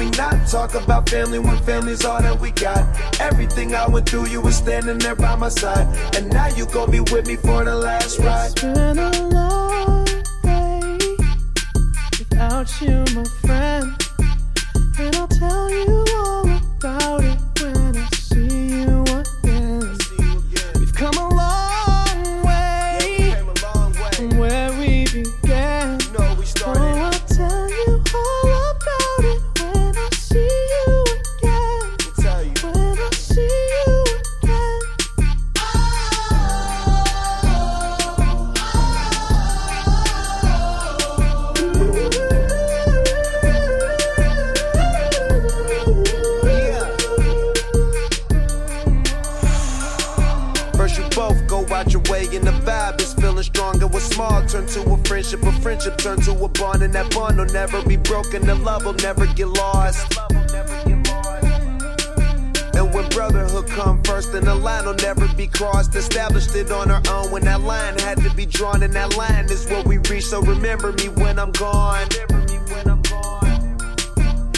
we not talk about family when family's all that we got? Everything I went through, you were standing there by my side. And now you gon' be with me for the last ride. It's been a long day without you, my friend. And I'll tell you What small turn to a friendship, a friendship turn to a bond, and that bond will never be broken. The love will never get lost. And when brotherhood come first, then the line will never be crossed. Established it on our own when that line had to be drawn, and that line is what we reach. So remember me when I'm gone.